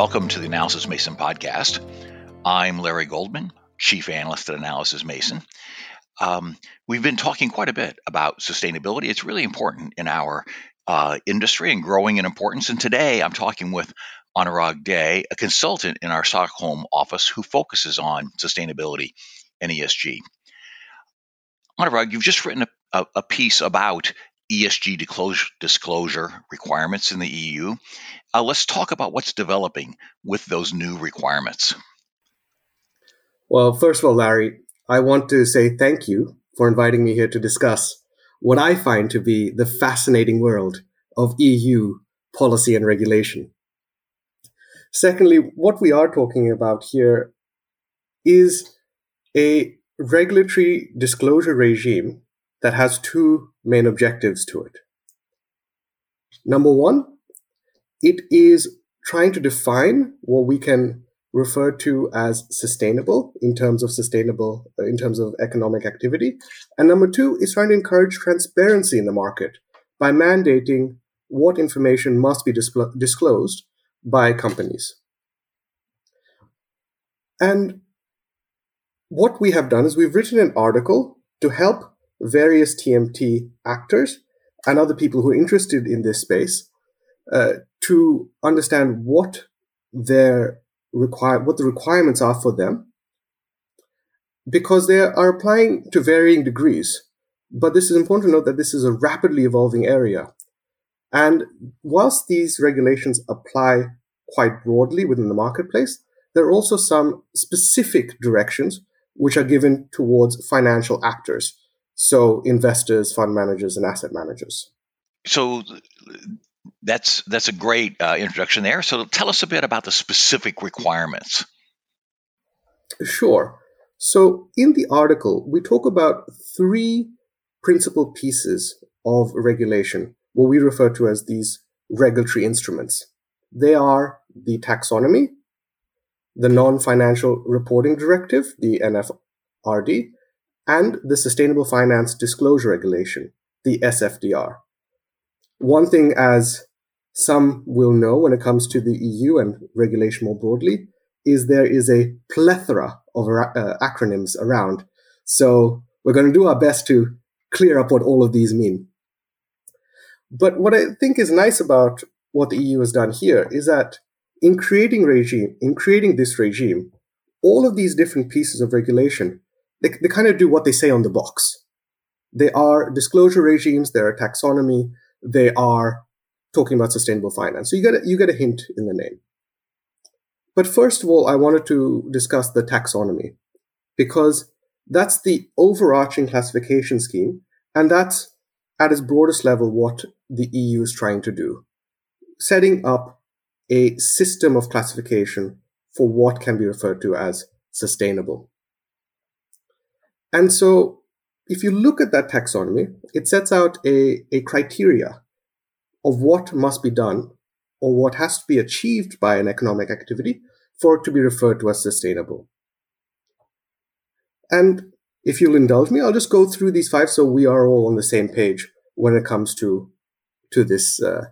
Welcome to the Analysys Mason podcast. I'm Larry Goldman, Chief Analyst at Analysys Mason. Um, we've been talking quite a bit about sustainability. It's really important in our uh, industry and growing in importance. And today I'm talking with Anurag Day, a consultant in our Stockholm office who focuses on sustainability and ESG. Anurag, you've just written a, a, a piece about ESG disclosure, requirements in the EU. Uh, let's talk about what's developing with those new requirements. Well, first of all, Larry, I want to say thank you for inviting me here to discuss what I find to be the fascinating world of EU policy and regulation. Secondly, what we are talking about here is a regulatory disclosure regime that has two main objectives to it. Number one, it is trying to define what we can refer to as sustainable in terms of sustainable, uh, in terms of economic activity. And number two is trying to encourage transparency in the market by mandating what information must be displ- disclosed by companies. And what we have done is we've written an article to help various TMT actors and other people who are interested in this space uh, to understand what their require what the requirements are for them. Because they are applying to varying degrees but this is important to note that this is a rapidly evolving area. And whilst these regulations apply quite broadly within the marketplace there are also some specific directions which are given towards financial actors so investors fund managers and asset managers so that's that's a great uh, introduction there. So tell us a bit about the specific requirements. Sure. So in the article, we talk about three principal pieces of regulation, what we refer to as these regulatory instruments. They are the taxonomy, the non-financial reporting directive, the NFRD, and the sustainable finance disclosure regulation, the SFDR. One thing, as some will know when it comes to the EU and regulation more broadly, is there is a plethora of uh, acronyms around. So we're going to do our best to clear up what all of these mean. But what I think is nice about what the EU has done here is that in creating regime, in creating this regime, all of these different pieces of regulation, they, they kind of do what they say on the box. They are disclosure regimes, they are taxonomy, they are talking about sustainable finance. So you get a, you get a hint in the name. But first of all, I wanted to discuss the taxonomy because that's the overarching classification scheme, and that's at its broadest level what the EU is trying to do, setting up a system of classification for what can be referred to as sustainable. And so if you look at that taxonomy, it sets out a, a criteria of what must be done or what has to be achieved by an economic activity for it to be referred to as sustainable. And if you'll indulge me, I'll just go through these five so we are all on the same page when it comes to to this uh,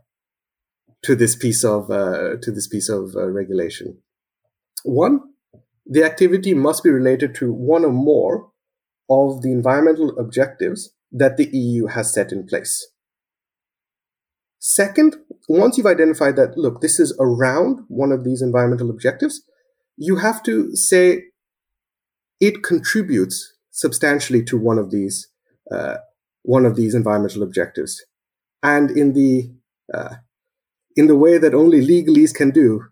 to this piece of uh, to this piece of uh, regulation. One, the activity must be related to one or more of the environmental objectives that the EU has set in place. Second, once you've identified that, look, this is around one of these environmental objectives, you have to say it contributes substantially to one of these uh, one of these environmental objectives, and in the uh, in the way that only legalese can do,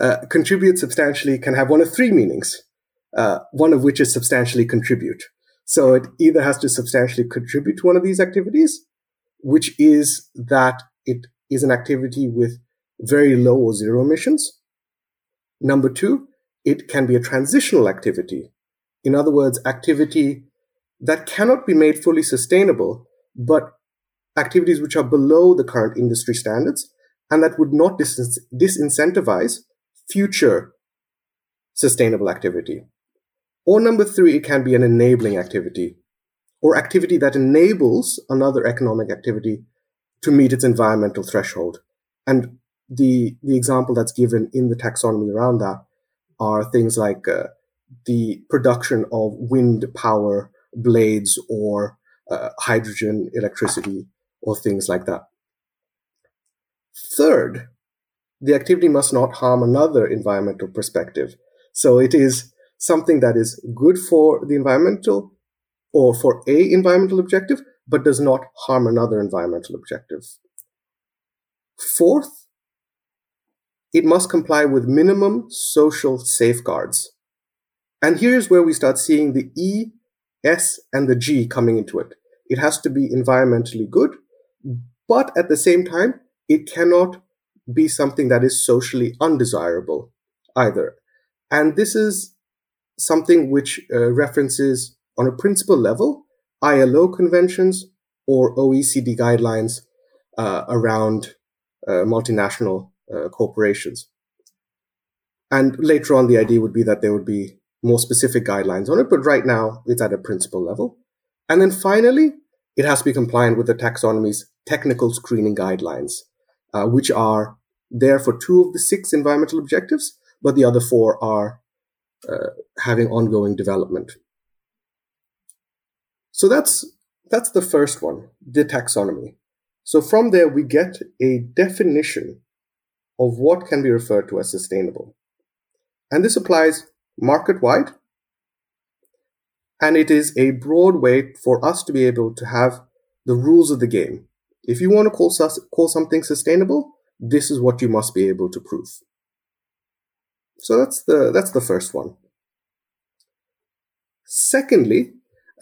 uh, contribute substantially can have one of three meanings. Uh, one of which is substantially contribute. So it either has to substantially contribute to one of these activities, which is that it is an activity with very low or zero emissions. Number two, it can be a transitional activity. In other words, activity that cannot be made fully sustainable, but activities which are below the current industry standards and that would not dis- disincentivize future sustainable activity. Or number three, it can be an enabling activity or activity that enables another economic activity to meet its environmental threshold. And the the example that's given in the taxonomy around that are things like uh, the production of wind power blades or uh, hydrogen electricity or things like that. Third, the activity must not harm another environmental perspective. So it is something that is good for the environmental or for a environmental objective, but does not harm another environmental objective. Fourth, it must comply with minimum social safeguards. And here's where we start seeing the E, S, and the G coming into it. It has to be environmentally good, but at the same time, it cannot be something that is socially undesirable either. And this is something which uh, references on a principle level ILO conventions or OECD guidelines uh, around uh, multinational uh, corporations. And later on, the idea would be that there would be more specific guidelines on it, but right now it's at a principle level. And then finally, it has to be compliant with the taxonomy's technical screening guidelines, uh, which are there for two of the six environmental objectives, but the other four are Uh, having ongoing development. So that's that's the first one, the taxonomy. So from there we get a definition of what can be referred to as sustainable. And this applies market wide. And it is a broad way for us to be able to have the rules of the game. If you want to call, call something sustainable, this is what you must be able to prove. So that's the that's the first one. Secondly,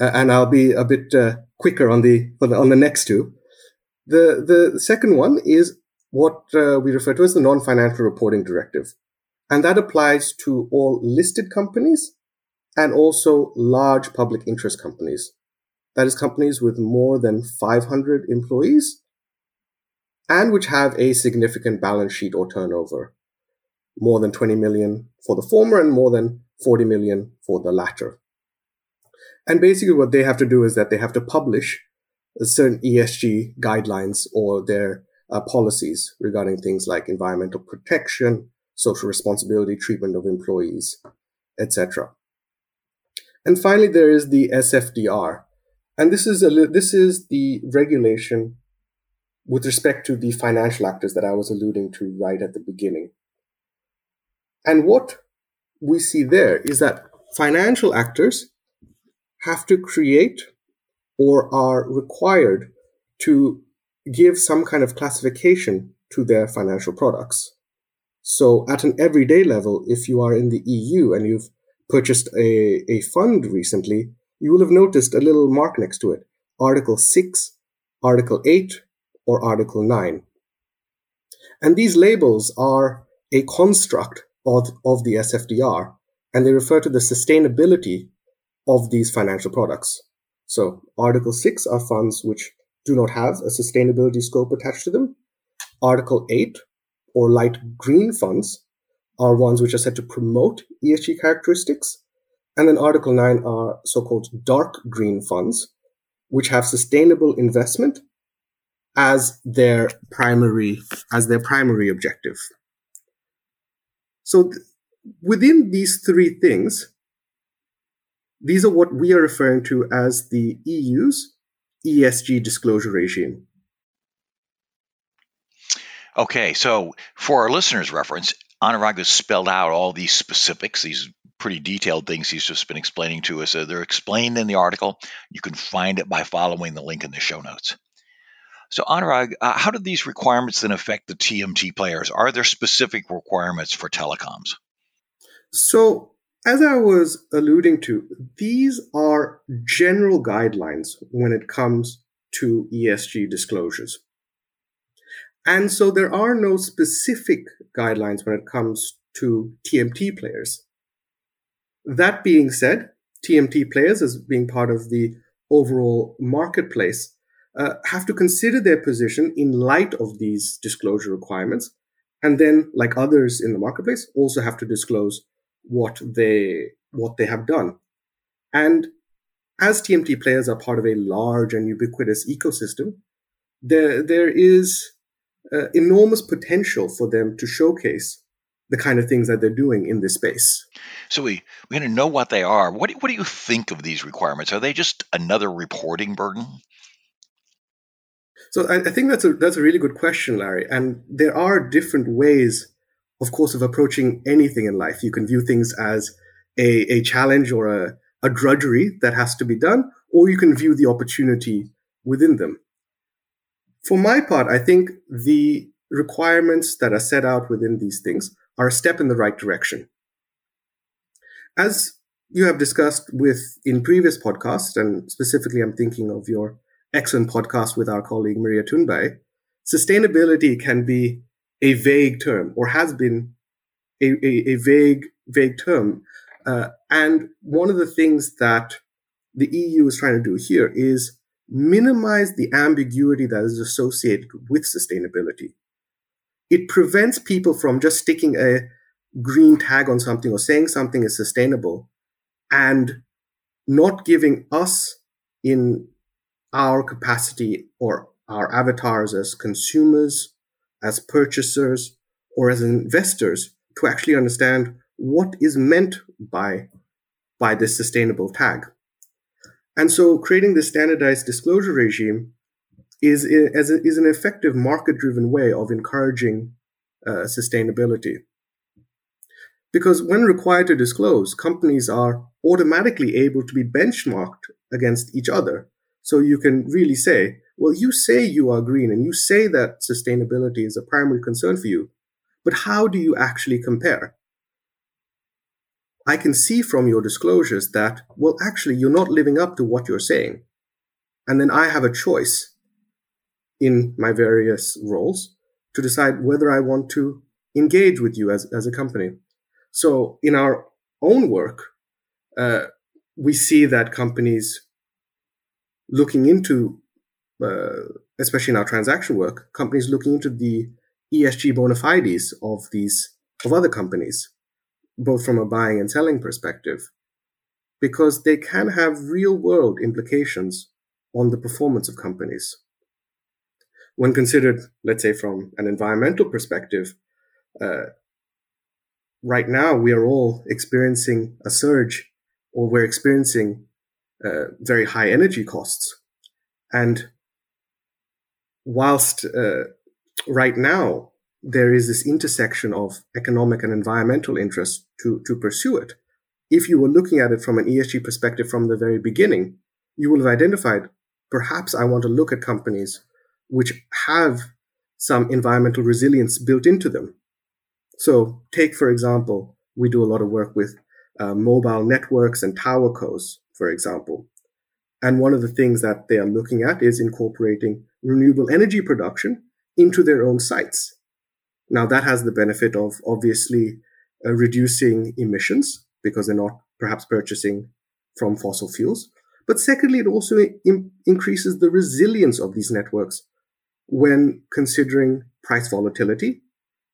uh, and I'll be a bit uh, quicker on the on the next two. The the second one is what uh, we refer to as the non-financial reporting directive, and that applies to all listed companies and also large public interest companies. That is companies with more than 500 employees and which have a significant balance sheet or turnover, more than 20 million for the former and more than 40 million for the latter. And basically, what they have to do is that they have to publish certain ESG guidelines or their uh, policies regarding things like environmental protection, social responsibility, treatment of employees, etc. And finally, there is the SFDR, and this is a, this is the regulation with respect to the financial actors that I was alluding to right at the beginning. And what we see there is that financial actors have to create or are required to give some kind of classification to their financial products. So at an everyday level, if you are in the EU and you've purchased a, a fund recently, you will have noticed a little mark next to it. Article 6, Article 8, or Article 9. And these labels are a construct of, of the SFDR, and they refer to the sustainability of these financial products. So, Article 6 are funds which do not have a sustainability scope attached to them. Article 8, or light green funds, are ones which are said to promote ESG characteristics. And then Article 9 are so called dark green funds, which have sustainable investment as their primary as their primary objective. So th- within these three things, these are what we are referring to as the EU's ESG disclosure regime. Okay, so for our listeners' reference, Anurag has spelled out all these specifics, these pretty detailed things he's just been explaining to us. They're explained in the article. You can find it by following the link in the show notes. So, Anurag, uh, how do these requirements then affect the TMT players? Are there specific requirements for telecoms? So, as I was alluding to, these are general guidelines when it comes to ESG disclosures. And so there are no specific guidelines when it comes to TMT players. That being said, TMT players, as being part of the overall marketplace, uh, have to consider their position in light of these disclosure requirements. And then, like others in the marketplace, also have to disclose what they what they have done. And as TMT players are part of a large and ubiquitous ecosystem, there there is uh, enormous potential for them to showcase the kind of things that they're doing in this space. So we we're going to know what they are. What do, what do you think of these requirements? Are they just another reporting burden? So I, I think that's a that's a really good question, Larry. And there are different ways, of course, of approaching anything in life. You can view things as a, a challenge or a, a drudgery that has to be done, or you can view the opportunity within them. For my part, I think the requirements that are set out within these things are a step in the right direction. As you have discussed with in previous podcasts, and specifically I'm thinking of your excellent podcast with our colleague Maria Thunberg, sustainability can be a vague term or has been a, a, a vague, vague term. Uh, and one of the things that the EU is trying to do here is minimize the ambiguity that is associated with sustainability it prevents people from just sticking a green tag on something or saying something is sustainable and not giving us in our capacity or our avatars as consumers, as purchasers, or as investors to actually understand what is meant by, by this sustainable tag. And so creating this standardized disclosure regime is, is, is an effective market driven way of encouraging uh, sustainability. Because when required to disclose, companies are automatically able to be benchmarked against each other. So you can really say, well, you say you are green and you say that sustainability is a primary concern for you, but how do you actually compare? I can see from your disclosures that, well, actually, you're not living up to what you're saying. And then I have a choice in my various roles to decide whether I want to engage with you as, as a company. So in our own work, uh, we see that companies looking into, uh, especially in our transaction work, companies looking into the ESG bona fides of these of other companies, both from a buying and selling perspective, because they can have real world implications on the performance of companies. When considered, let's say, from an environmental perspective, uh, right now we are all experiencing a surge or we're experiencing uh, very high energy costs. And whilst uh, right now there is this intersection of economic and environmental interests to, to pursue it, if you were looking at it from an ESG perspective from the very beginning, you will have identified perhaps I want to look at companies which have some environmental resilience built into them. So, take for example, we do a lot of work with uh, mobile networks and tower cos, for example. And one of the things that they are looking at is incorporating renewable energy production into their own sites. Now, that has the benefit of obviously uh, reducing emissions because they're not perhaps purchasing from fossil fuels. But secondly, it also in- increases the resilience of these networks when considering price volatility,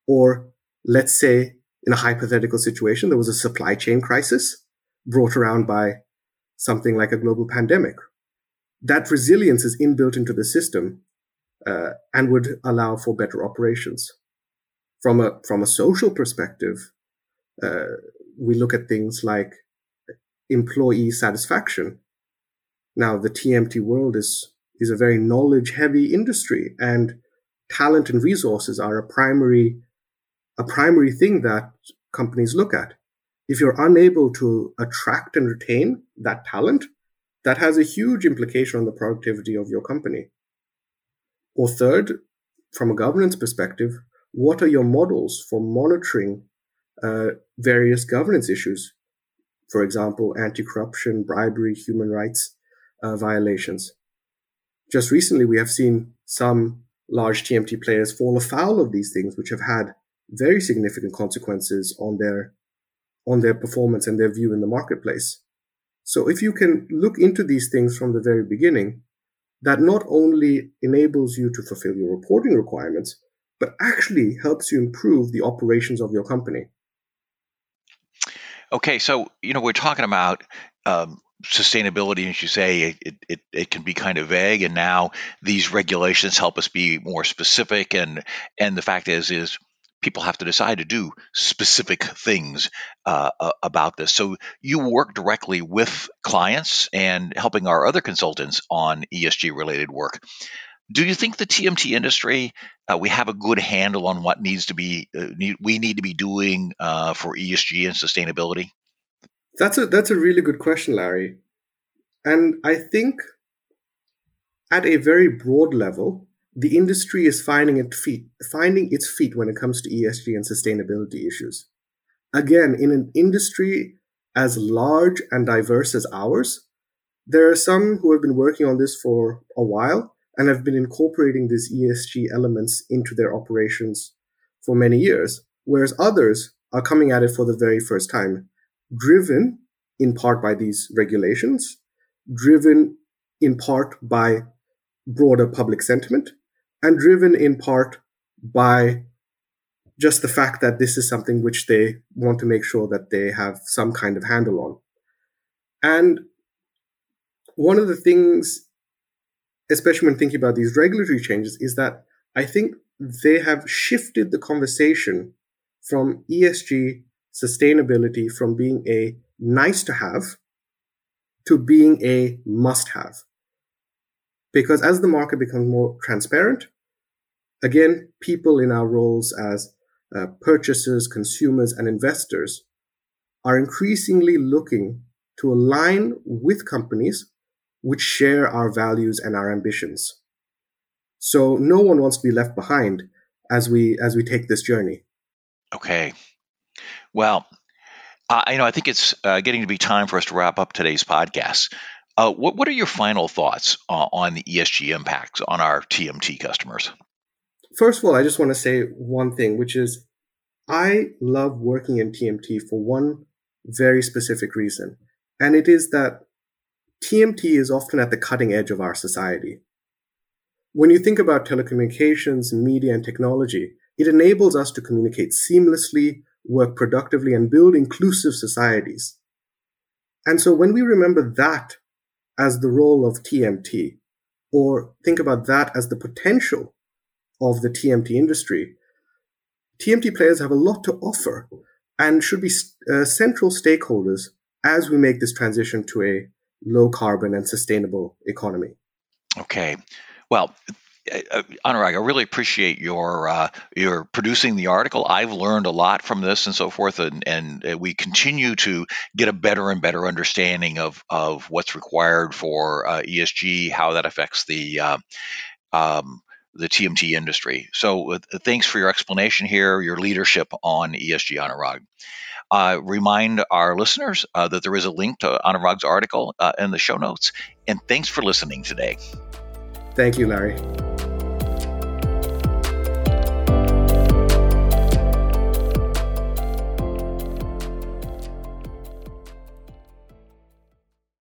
or let's say in a hypothetical situation, there was a supply chain crisis brought around by something like a global pandemic. That resilience is inbuilt into the system uh, and would allow for better operations. From a from a social perspective, uh, we look at things like employee satisfaction. Now, the TMT world is is a very knowledge heavy industry and talent and resources are a primary a primary thing that companies look at if you're unable to attract and retain that talent that has a huge implication on the productivity of your company. Or third from a governance perspective what are your models for monitoring uh, various governance issues? For example anti-corruption bribery human rights uh, violations. Just recently, we have seen some large TMT players fall afoul of these things, which have had very significant consequences on their on their performance and their view in the marketplace. So if you can look into these things from the very beginning, that not only enables you to fulfill your reporting requirements, but actually helps you improve the operations of your company. Okay, so you know we're talking about um, sustainability, as you say, it, it, it can be kind of vague, and now these regulations help us be more specific. And and the fact is, is people have to decide to do specific things uh, about this. So you work directly with clients and helping our other consultants on ESG related work. Do you think the TMT industry uh, we have a good handle on what needs to be uh, need, we need to be doing uh, for ESG and sustainability? That's a that's a really good question, Larry. And I think at a very broad level, the industry is finding its feet finding its feet when it comes to ESG and sustainability issues. Again, in an industry as large and diverse as ours, there are some who have been working on this for a while and have been incorporating these ESG elements into their operations for many years, whereas others are coming at it for the very first time, driven in part by these regulations, driven in part by broader public sentiment, and driven in part by just the fact that this is something which they want to make sure that they have some kind of handle on. And one of the things especially when thinking about these regulatory changes, is that I think they have shifted the conversation from ESG sustainability from being a nice to have to being a must have. Because as the market becomes more transparent, again, people in our roles as uh, purchasers, consumers, and investors are increasingly looking to align with companies which share our values and our ambitions. So no one wants to be left behind as we as we take this journey. Okay. Well, I you know I think it's uh, getting to be time for us to wrap up today's podcast. Uh, what what are your final thoughts uh, on the ESG impacts on our TMT customers? First of all, I just want to say one thing, which is I love working in TMT for one very specific reason, and it is that TMT is often at the cutting edge of our society. When you think about telecommunications, media, and technology, it enables us to communicate seamlessly, work productively, and build inclusive societies. And so when we remember that as the role of TMT, or think about that as the potential of the TMT industry, TMT players have a lot to offer and should be uh, central stakeholders as we make this transition to a low carbon and sustainable economy. Okay. Well, uh, uh, Anurag, I really appreciate your uh, your producing the article. I've learned a lot from this and so forth, and, and uh, we continue to get a better and better understanding of of what's required for uh, ESG, how that affects the uh, um, the TMT industry. So, thanks for your explanation here, your leadership on ESG, Anurag. Uh, remind our listeners uh, that there is a link to Anurag's article uh, in the show notes. And thanks for listening today. Thank you, Larry.